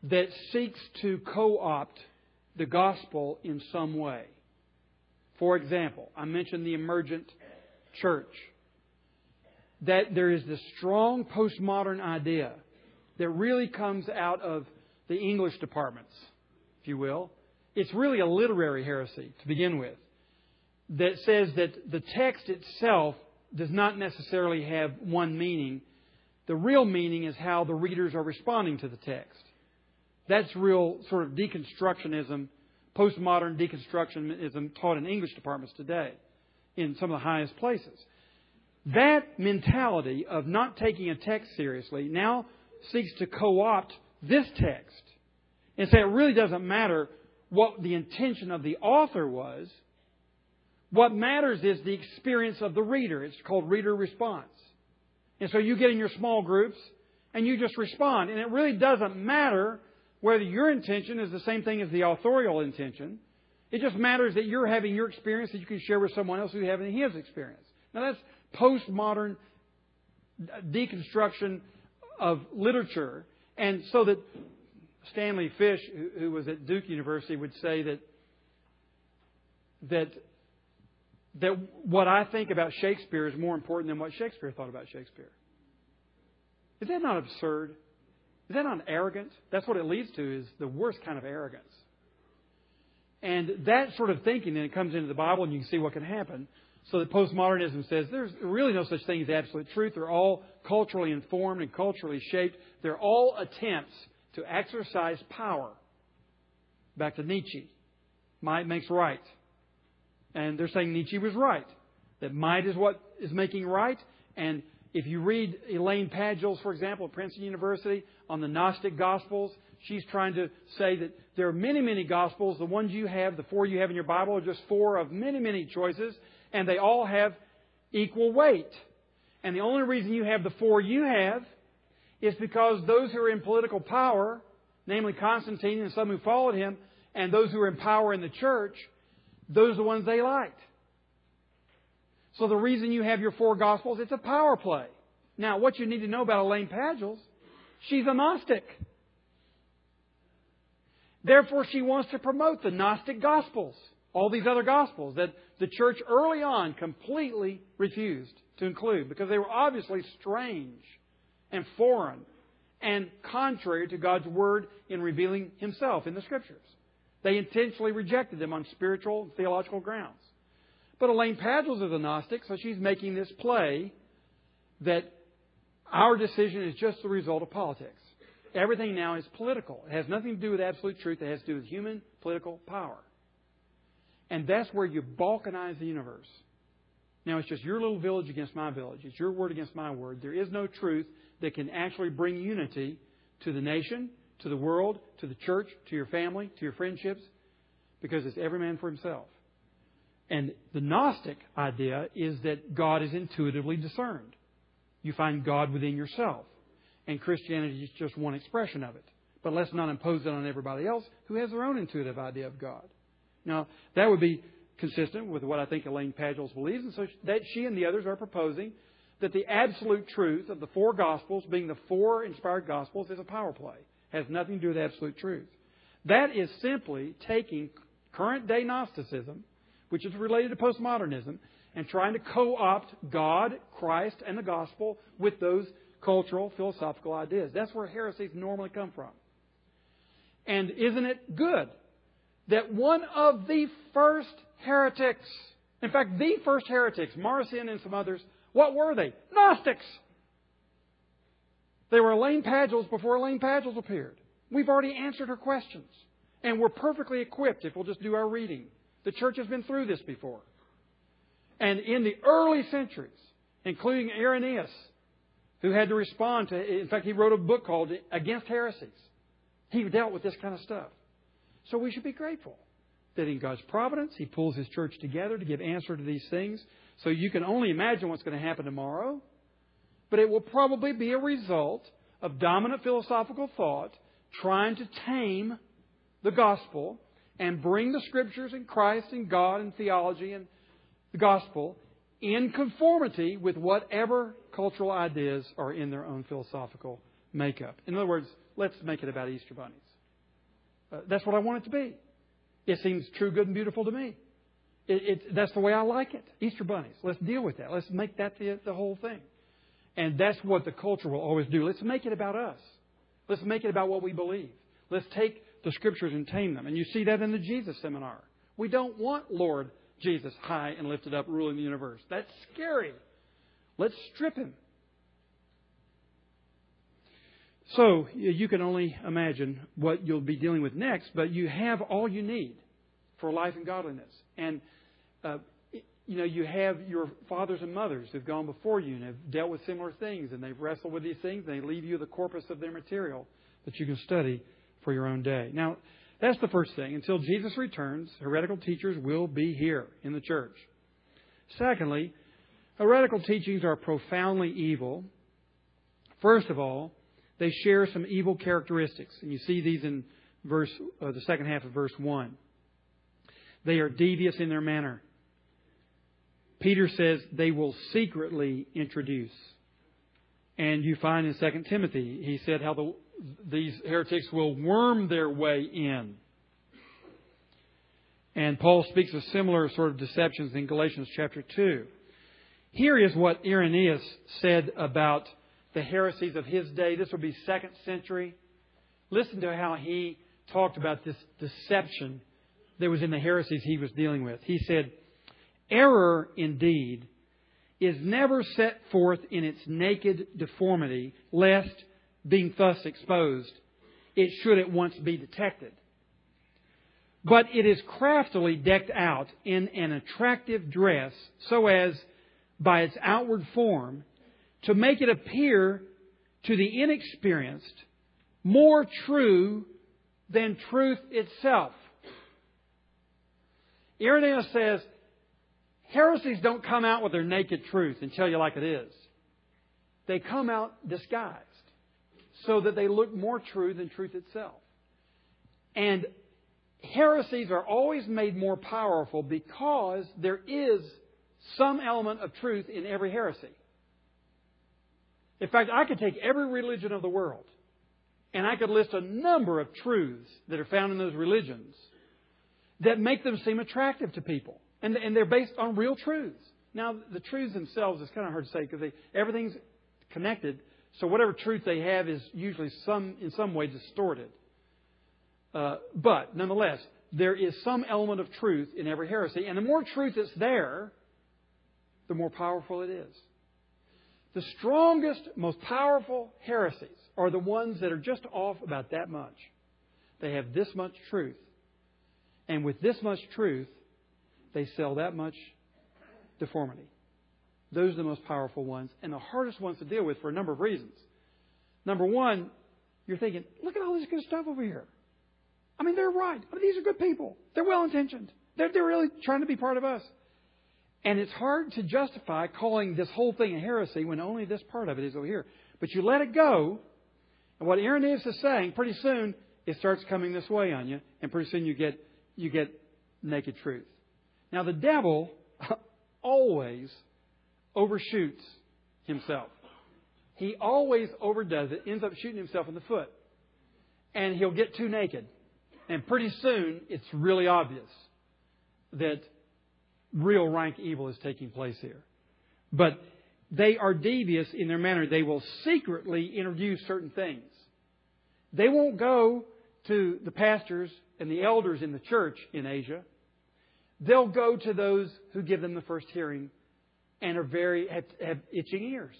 that seeks to co opt the gospel in some way. For example, I mentioned the emergent church. That there is this strong postmodern idea that really comes out of the English departments, if you will. It's really a literary heresy to begin with that says that the text itself does not necessarily have one meaning. The real meaning is how the readers are responding to the text. That's real sort of deconstructionism, postmodern deconstructionism taught in English departments today in some of the highest places. That mentality of not taking a text seriously now seeks to co opt this text and say it really doesn't matter what the intention of the author was. What matters is the experience of the reader. It's called reader response. And so you get in your small groups and you just respond. And it really doesn't matter whether your intention is the same thing as the authorial intention. It just matters that you're having your experience that you can share with someone else who's having his experience. Now that's postmodern deconstruction of literature. And so that Stanley Fish, who was at Duke University, would say that that that what I think about Shakespeare is more important than what Shakespeare thought about Shakespeare. Is that not absurd? Is that not arrogant? That's what it leads to, is the worst kind of arrogance. And that sort of thinking then it comes into the Bible and you can see what can happen. So that postmodernism says there's really no such thing as absolute truth. They're all culturally informed and culturally shaped. They're all attempts to exercise power. Back to Nietzsche. Might makes right. And they're saying Nietzsche was right. That might is what is making right. And if you read Elaine Pagels, for example, at Princeton University, on the Gnostic Gospels, she's trying to say that there are many, many Gospels. The ones you have, the four you have in your Bible, are just four of many, many choices, and they all have equal weight. And the only reason you have the four you have is because those who are in political power, namely Constantine and some who followed him, and those who are in power in the church, those are the ones they liked. So the reason you have your four Gospels, it's a power play. Now, what you need to know about Elaine Pagels, she's a Gnostic. Therefore, she wants to promote the Gnostic Gospels, all these other Gospels that the church early on completely refused to include because they were obviously strange and foreign and contrary to God's Word in revealing Himself in the Scriptures. They intentionally rejected them on spiritual and theological grounds. But Elaine Pagels is a Gnostic, so she's making this play that Our decision is just the result of politics. Everything now is political. It has nothing to do with absolute truth. It has to do with human political power. And that's where you balkanize the universe. Now it's just your little village against my village. It's your word against my word. There is no truth that can actually bring unity to the nation, to the world, to the church, to your family, to your friendships, because it's every man for himself. And the Gnostic idea is that God is intuitively discerned. You find God within yourself. And Christianity is just one expression of it. But let's not impose it on everybody else who has their own intuitive idea of God. Now, that would be consistent with what I think Elaine Pagels believes, and so that she and the others are proposing that the absolute truth of the four Gospels, being the four inspired Gospels, is a power play. Has nothing to do with absolute truth. That is simply taking current day Gnosticism, which is related to postmodernism, and trying to co opt God, Christ, and the Gospel with those cultural, philosophical ideas. That's where heresies normally come from. And isn't it good that one of the first heretics, in fact, the first heretics, Marcion and some others, what were they? Gnostics. They were Elaine Pagels before Elaine Pagels appeared. We've already answered her questions. And we're perfectly equipped if we'll just do our reading. The church has been through this before. And in the early centuries, including Irenaeus, who had to respond to, in fact, he wrote a book called Against Heresies. He dealt with this kind of stuff. So we should be grateful that in God's providence, He pulls His church together to give answer to these things. So you can only imagine what's going to happen tomorrow. But it will probably be a result of dominant philosophical thought trying to tame the gospel and bring the scriptures and Christ and God and theology and the gospel in conformity with whatever cultural ideas are in their own philosophical makeup. In other words, let's make it about Easter bunnies. Uh, that's what I want it to be. It seems true, good, and beautiful to me. It, it, that's the way I like it. Easter bunnies. Let's deal with that. Let's make that the, the whole thing. And that's what the culture will always do. Let's make it about us. Let's make it about what we believe. Let's take the scriptures and tame them. And you see that in the Jesus seminar. We don't want Lord Jesus high and lifted up ruling the universe. That's scary. Let's strip him. So you can only imagine what you'll be dealing with next, but you have all you need for life and godliness. And uh, you know, you have your fathers and mothers who've gone before you and have dealt with similar things, and they've wrestled with these things, and they leave you the corpus of their material that you can study for your own day. Now, that's the first thing. Until Jesus returns, heretical teachers will be here in the church. Secondly, heretical teachings are profoundly evil. First of all, they share some evil characteristics, and you see these in verse uh, the second half of verse one. They are devious in their manner. Peter says they will secretly introduce. And you find in 2 Timothy, he said how the, these heretics will worm their way in. And Paul speaks of similar sort of deceptions in Galatians chapter 2. Here is what Irenaeus said about the heresies of his day. This would be second century. Listen to how he talked about this deception that was in the heresies he was dealing with. He said, Error, indeed, is never set forth in its naked deformity, lest, being thus exposed, it should at once be detected. But it is craftily decked out in an attractive dress so as, by its outward form, to make it appear to the inexperienced more true than truth itself. Irenaeus says heresies don't come out with their naked truth and tell you like it is. They come out disguised so that they look more true than truth itself. And heresies are always made more powerful because there is some element of truth in every heresy. In fact, I could take every religion of the world and I could list a number of truths that are found in those religions that make them seem attractive to people. And, and they're based on real truths. Now, the truths themselves is kind of hard to say because everything's connected. So whatever truth they have is usually some, in some way distorted. Uh, but nonetheless, there is some element of truth in every heresy. And the more truth that's there, the more powerful it is. The strongest, most powerful heresies are the ones that are just off about that much. They have this much truth. And with this much truth, they sell that much deformity. Those are the most powerful ones and the hardest ones to deal with for a number of reasons. Number one, you're thinking, look at all this good stuff over here. I mean, they're right. I mean, these are good people. They're well intentioned. They're, they're really trying to be part of us. And it's hard to justify calling this whole thing a heresy when only this part of it is over here. But you let it go, and what Irenaeus is saying, pretty soon it starts coming this way on you, and pretty soon you get you get naked truth. Now the devil always overshoots himself. He always overdoes it, ends up shooting himself in the foot. And he'll get too naked. And pretty soon, it's really obvious that real rank evil is taking place here. But they are devious in their manner. They will secretly introduce certain things. They won't go to the pastors and the elders in the church in Asia. They'll go to those who give them the first hearing and are very have, have itching ears.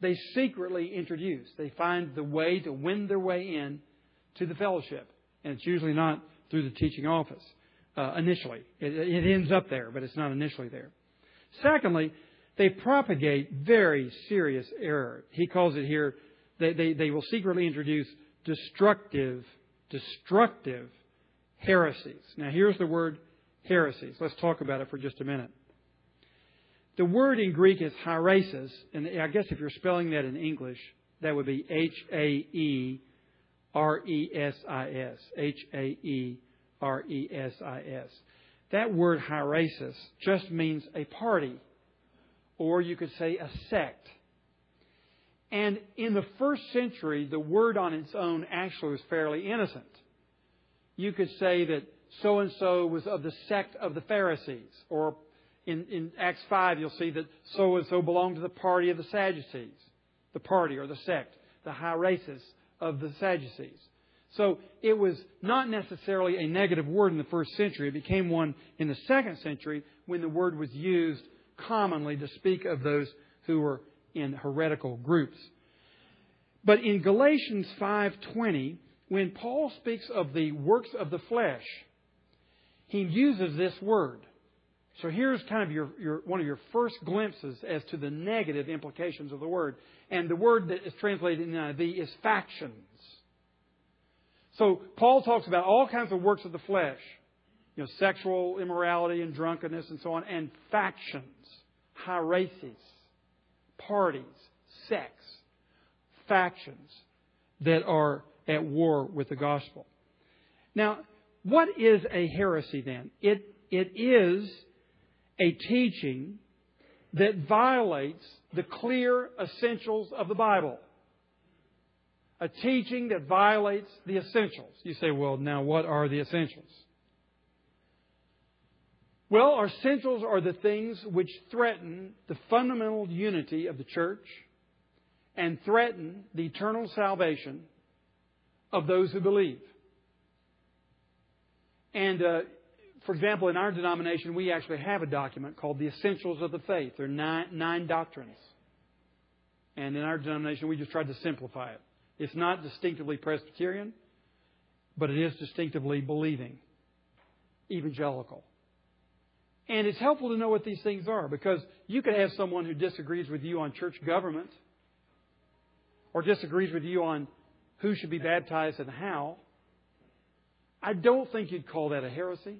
They secretly introduce. They find the way to win their way in to the fellowship, and it's usually not through the teaching office uh, initially. It, it ends up there, but it's not initially there. Secondly, they propagate very serious error. He calls it here. They, they, they will secretly introduce destructive, destructive heresies. Now, here's the word heresies. Let's talk about it for just a minute. The word in Greek is haeresis, and I guess if you're spelling that in English, that would be H A E R E S I S. H A E R E S I S. That word haeresis just means a party, or you could say a sect. And in the first century, the word on its own actually was fairly innocent. You could say that so and so was of the sect of the Pharisees, or in, in Acts 5, you'll see that so and so belonged to the party of the Sadducees, the party or the sect, the haeresis of the Sadducees. So it was not necessarily a negative word in the first century. It became one in the second century when the word was used commonly to speak of those who were in heretical groups. But in Galatians 5:20, when Paul speaks of the works of the flesh, he uses this word. So here's kind of your, your, one of your first glimpses as to the negative implications of the word. And the word that is translated in the NIV is factions. So Paul talks about all kinds of works of the flesh, you know, sexual immorality and drunkenness and so on, and factions, haeresis, parties, sects, factions that are at war with the gospel. Now, what is a heresy then? It, it is a teaching that violates the clear essentials of the Bible. A teaching that violates the essentials. You say, well, now what are the essentials? Well, our essentials are the things which threaten the fundamental unity of the church and threaten the eternal salvation of those who believe. And uh, for example, in our denomination, we actually have a document called the Essentials of the Faith. There are nine, nine doctrines. And in our denomination, we just tried to simplify it. It's not distinctively Presbyterian, but it is distinctively believing, evangelical. And it's helpful to know what these things are because you could have someone who disagrees with you on church government or disagrees with you on who should be baptized and how. I don't think you'd call that a heresy.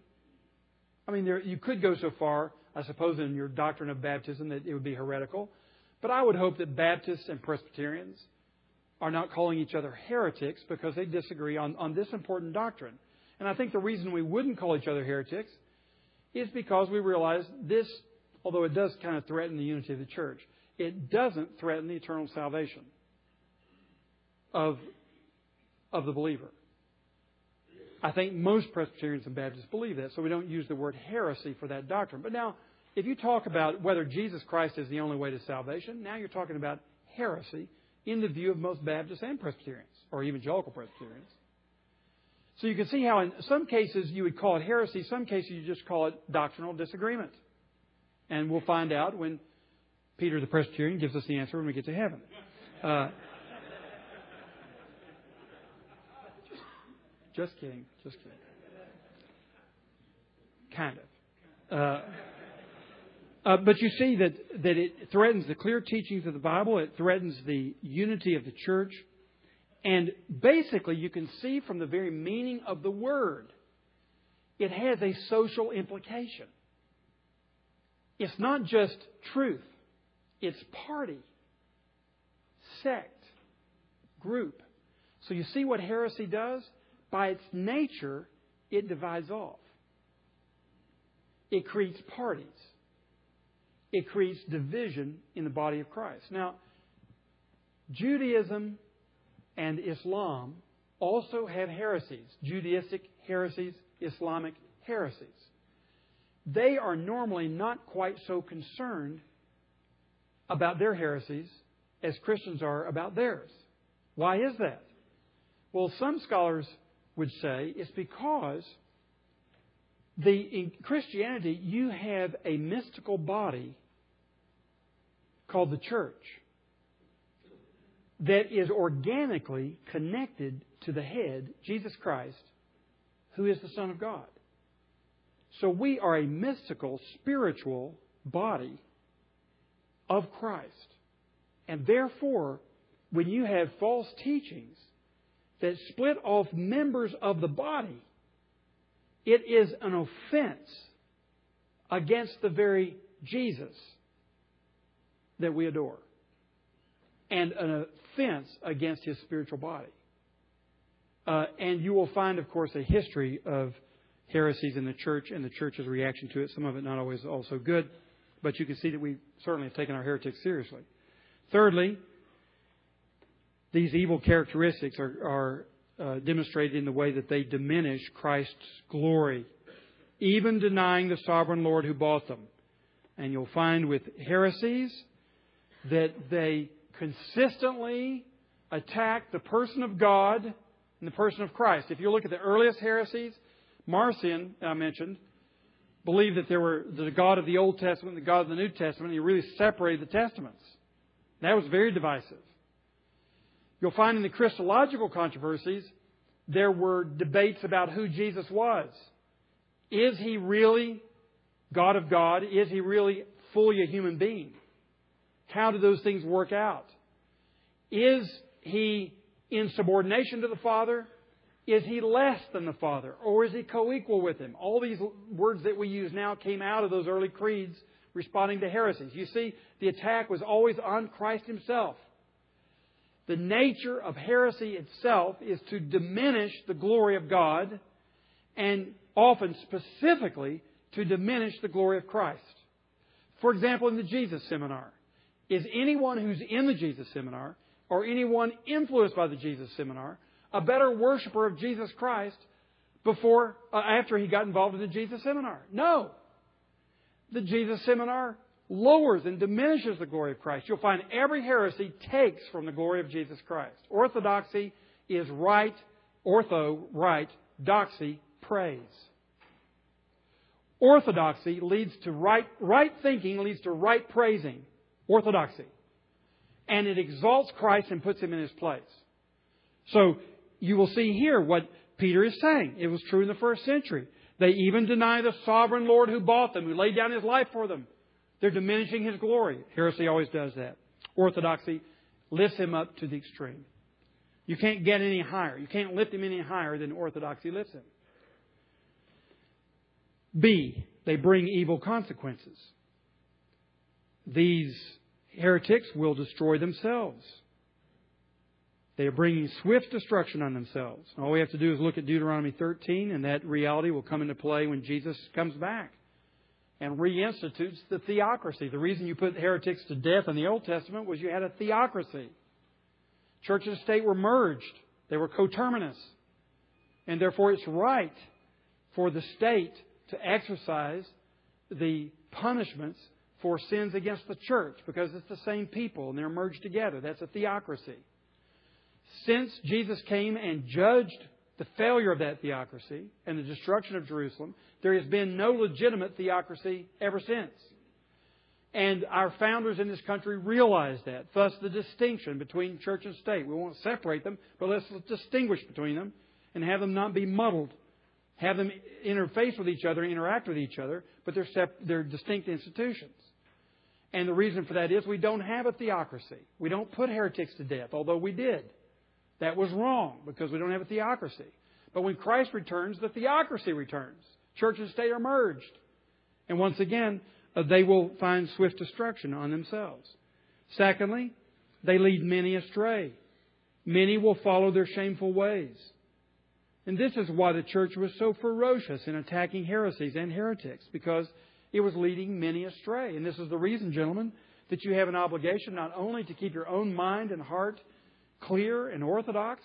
I mean, there, you could go so far, I suppose, in your doctrine of baptism that it would be heretical. But I would hope that Baptists and Presbyterians are not calling each other heretics because they disagree on, on this important doctrine. And I think the reason we wouldn't call each other heretics is because we realize this, although it does kind of threaten the unity of the church, it doesn't threaten the eternal salvation of, of the believer. I think most Presbyterians and Baptists believe that, so we don't use the word heresy for that doctrine. But now, if you talk about whether Jesus Christ is the only way to salvation, now you're talking about heresy in the view of most Baptists and Presbyterians, or evangelical Presbyterians. So you can see how in some cases you would call it heresy, some cases you just call it doctrinal disagreement. And we'll find out when Peter the Presbyterian gives us the answer when we get to heaven. Uh, just kidding. Just kidding. Kind of. Uh, uh, but you see that, that it threatens the clear teachings of the Bible, it threatens the unity of the church. And basically, you can see from the very meaning of the word, it has a social implication. It's not just truth, it's party, sect, group. So you see what heresy does? By its nature, it divides off. It creates parties it creates division in the body of Christ. Now, Judaism and Islam also have heresies Judaistic heresies, Islamic heresies. They are normally not quite so concerned about their heresies as Christians are about theirs. Why is that? Well, some scholars would say it's because the, in Christianity you have a mystical body called the church that is organically connected to the head, Jesus Christ, who is the Son of God. So we are a mystical, spiritual body of Christ. And therefore, when you have false teachings that split off members of the body, it is an offense against the very Jesus that we adore and an offense against his spiritual body. Uh, and you will find, of course, a history of heresies in the church and the church's reaction to it. Some of it not always also good, but you can see that we certainly have taken our heretics seriously. Thirdly, these evil characteristics are, are uh, demonstrated in the way that they diminish Christ's glory, even denying the sovereign Lord who bought them. And you'll find with heresies, that they consistently attack the person of God and the person of Christ. If you look at the earliest heresies, Marcion, I mentioned, believed that there were the God of the Old Testament and the God of the New Testament, and he really separated the Testaments. That was very divisive. You'll find in the Christological controversies, there were debates about who Jesus was. Is he really God of God? Is he really fully a human being? How do those things work out? Is he in subordination to the Father? Is he less than the Father? Or is he co equal with him? All these words that we use now came out of those early creeds responding to heresies. You see, the attack was always on Christ himself. The nature of heresy itself is to diminish the glory of God and often specifically to diminish the glory of Christ. For example, in the Jesus Seminar, is anyone who's in the Jesus seminar or anyone influenced by the Jesus seminar a better worshiper of Jesus Christ before uh, after he got involved in the Jesus seminar? No. The Jesus seminar lowers and diminishes the glory of Christ. You'll find every heresy takes from the glory of Jesus Christ. Orthodoxy is right, ortho, right, doxy, praise. Orthodoxy leads to right, right thinking leads to right praising orthodoxy. And it exalts Christ and puts him in his place. So you will see here what Peter is saying. It was true in the first century. They even deny the sovereign Lord who bought them, who laid down his life for them. They're diminishing his glory. Heresy always does that. Orthodoxy lifts him up to the extreme. You can't get any higher. You can't lift him any higher than orthodoxy lifts him. B, they bring evil consequences these heretics will destroy themselves. They are bringing swift destruction on themselves. All we have to do is look at Deuteronomy 13, and that reality will come into play when Jesus comes back and reinstitutes the theocracy. The reason you put heretics to death in the Old Testament was you had a theocracy. Church and state were merged, they were coterminous. And therefore, it's right for the state to exercise the punishments for sins against the church because it's the same people and they're merged together. That's a theocracy. Since Jesus came and judged the failure of that theocracy and the destruction of Jerusalem, there has been no legitimate theocracy ever since. And our founders in this country realized that. Thus, the distinction between church and state. We won't separate them, but let's distinguish between them and have them not be muddled. Have them interface with each other, interact with each other, but they're, sep- they're distinct institutions. And the reason for that is we don't have a theocracy. We don't put heretics to death, although we did. That was wrong because we don't have a theocracy. But when Christ returns, the theocracy returns. Church and state are merged. And once again, uh, they will find swift destruction on themselves. Secondly, they lead many astray. Many will follow their shameful ways. And this is why the church was so ferocious in attacking heresies and heretics, because it was leading many astray. And this is the reason, gentlemen, that you have an obligation not only to keep your own mind and heart clear and orthodox,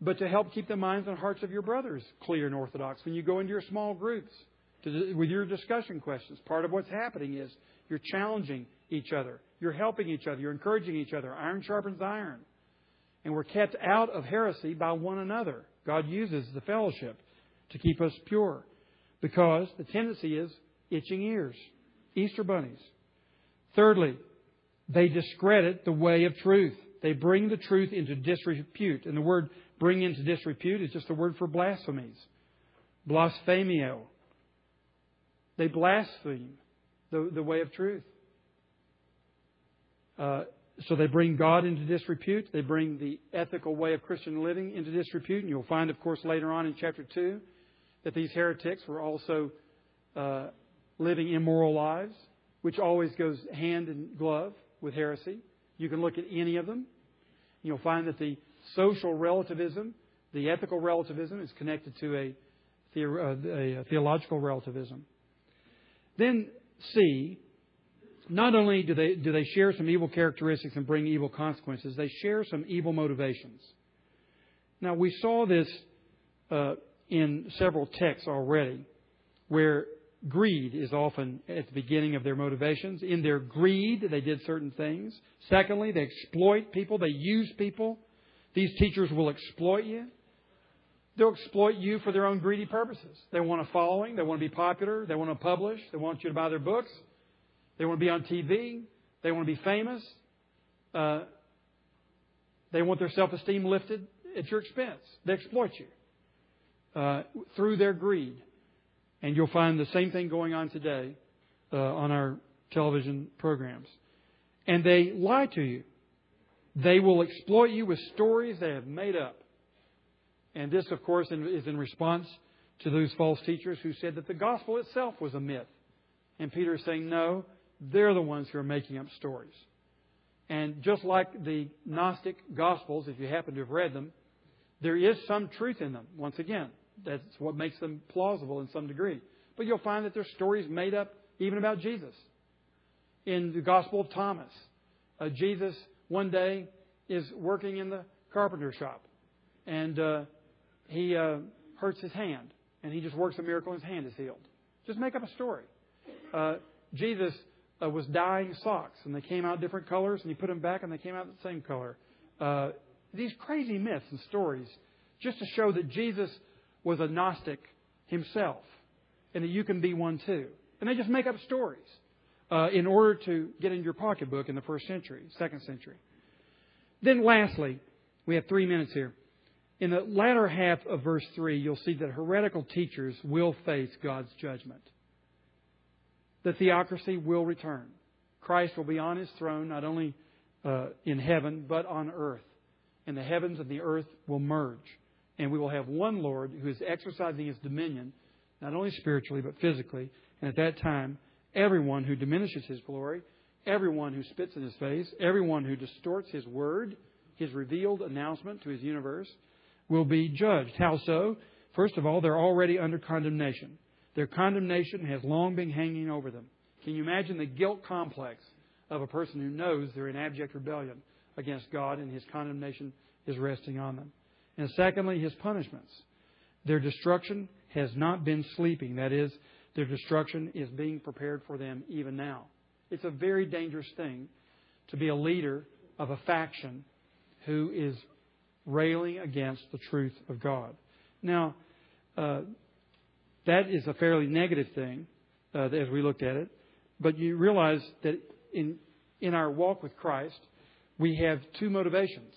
but to help keep the minds and hearts of your brothers clear and orthodox when you go into your small groups to, with your discussion questions. Part of what's happening is you're challenging each other, you're helping each other, you're encouraging each other. Iron sharpens iron. And we're kept out of heresy by one another. God uses the fellowship to keep us pure because the tendency is itching ears, Easter bunnies. Thirdly, they discredit the way of truth. They bring the truth into disrepute. And the word bring into disrepute is just a word for blasphemies. Blasphemio. They blaspheme the, the way of truth. Uh, so they bring God into disrepute. They bring the ethical way of Christian living into disrepute. And you'll find, of course, later on in chapter 2 that these heretics were also uh, living immoral lives, which always goes hand in glove with heresy. You can look at any of them. You'll find that the social relativism, the ethical relativism, is connected to a, a theological relativism. Then C, not only do they, do they share some evil characteristics and bring evil consequences, they share some evil motivations. Now, we saw this uh, in several texts already, where greed is often at the beginning of their motivations. In their greed, they did certain things. Secondly, they exploit people, they use people. These teachers will exploit you. They'll exploit you for their own greedy purposes. They want a following, they want to be popular, they want to publish, they want you to buy their books, they want to be on TV, they want to be famous. Uh, they want their self esteem lifted at your expense. They exploit you uh, through their greed. And you'll find the same thing going on today uh, on our television programs. And they lie to you. They will exploit you with stories they have made up. And this, of course, is in response to those false teachers who said that the gospel itself was a myth. And Peter is saying, no, they're the ones who are making up stories. And just like the Gnostic Gospels, if you happen to have read them, there is some truth in them. Once again, that's what makes them plausible in some degree. But you'll find that there's stories made up even about Jesus. In the Gospel of Thomas, uh, Jesus one day is working in the carpenter shop, and uh, he uh, hurts his hand, and he just works a miracle, and his hand is healed. Just make up a story. Uh, Jesus uh, was dyeing socks, and they came out different colors, and he put them back, and they came out the same color. Uh, these crazy myths and stories, just to show that Jesus was a Gnostic himself, and that you can be one too. And they just make up stories uh, in order to get in your pocketbook in the first century, second century. Then, lastly, we have three minutes here. In the latter half of verse 3, you'll see that heretical teachers will face God's judgment. The theocracy will return. Christ will be on his throne, not only uh, in heaven, but on earth. And the heavens and the earth will merge and we will have one Lord who is exercising his dominion, not only spiritually, but physically. And at that time, everyone who diminishes his glory, everyone who spits in his face, everyone who distorts his word, his revealed announcement to his universe, will be judged. How so? First of all, they're already under condemnation. Their condemnation has long been hanging over them. Can you imagine the guilt complex of a person who knows they're in abject rebellion against God and his condemnation is resting on them? And secondly, his punishments. Their destruction has not been sleeping. That is, their destruction is being prepared for them even now. It's a very dangerous thing to be a leader of a faction who is railing against the truth of God. Now, uh, that is a fairly negative thing uh, as we looked at it. but you realize that in, in our walk with Christ, we have two motivations.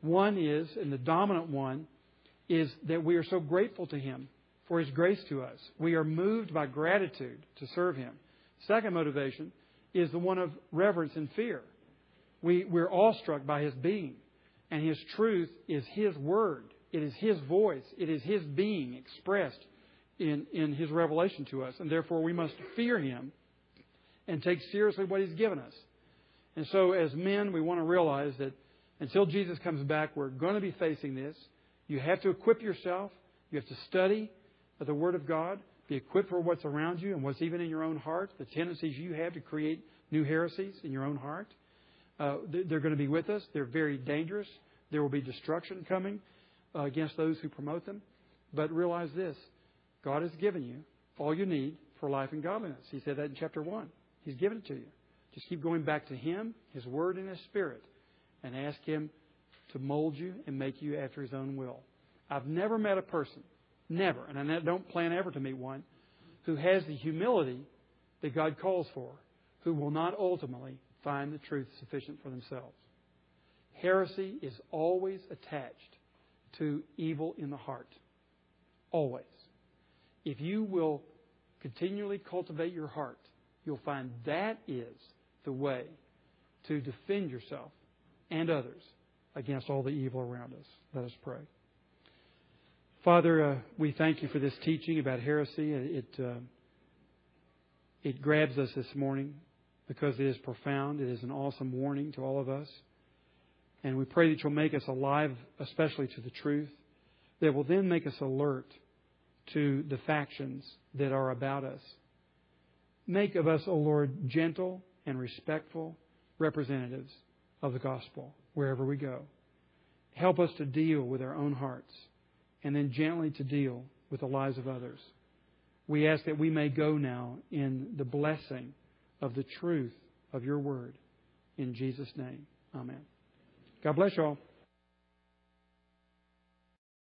One is, and the dominant one, is that we are so grateful to Him for His grace to us. We are moved by gratitude to serve Him. Second motivation is the one of reverence and fear. We, we're awestruck by His being, and His truth is His word. It is His voice. It is His being expressed in, in His revelation to us, and therefore we must fear Him and take seriously what He's given us. And so, as men, we want to realize that until Jesus comes back, we're going to be facing this. You have to equip yourself. You have to study the Word of God, be equipped for what's around you and what's even in your own heart, the tendencies you have to create new heresies in your own heart. Uh, they're going to be with us. They're very dangerous. There will be destruction coming uh, against those who promote them. But realize this God has given you all you need for life and godliness. He said that in chapter 1. He's given it to you. Just keep going back to Him, His Word, and His Spirit, and ask Him to mold you and make you after His own will. I've never met a person, never, and I don't plan ever to meet one, who has the humility that God calls for, who will not ultimately find the truth sufficient for themselves. Heresy is always attached to evil in the heart. Always. If you will continually cultivate your heart, you'll find that is the way to defend yourself and others against all the evil around us. Let us pray. Father, uh, we thank you for this teaching about heresy. It, uh, it grabs us this morning because it is profound. It is an awesome warning to all of us. And we pray that you'll make us alive, especially to the truth, that will then make us alert to the factions that are about us. Make of us, O Lord, gentle and respectful representatives of the gospel wherever we go. Help us to deal with our own hearts and then gently to deal with the lives of others. We ask that we may go now in the blessing of the truth of your word. In Jesus' name, amen. God bless you all.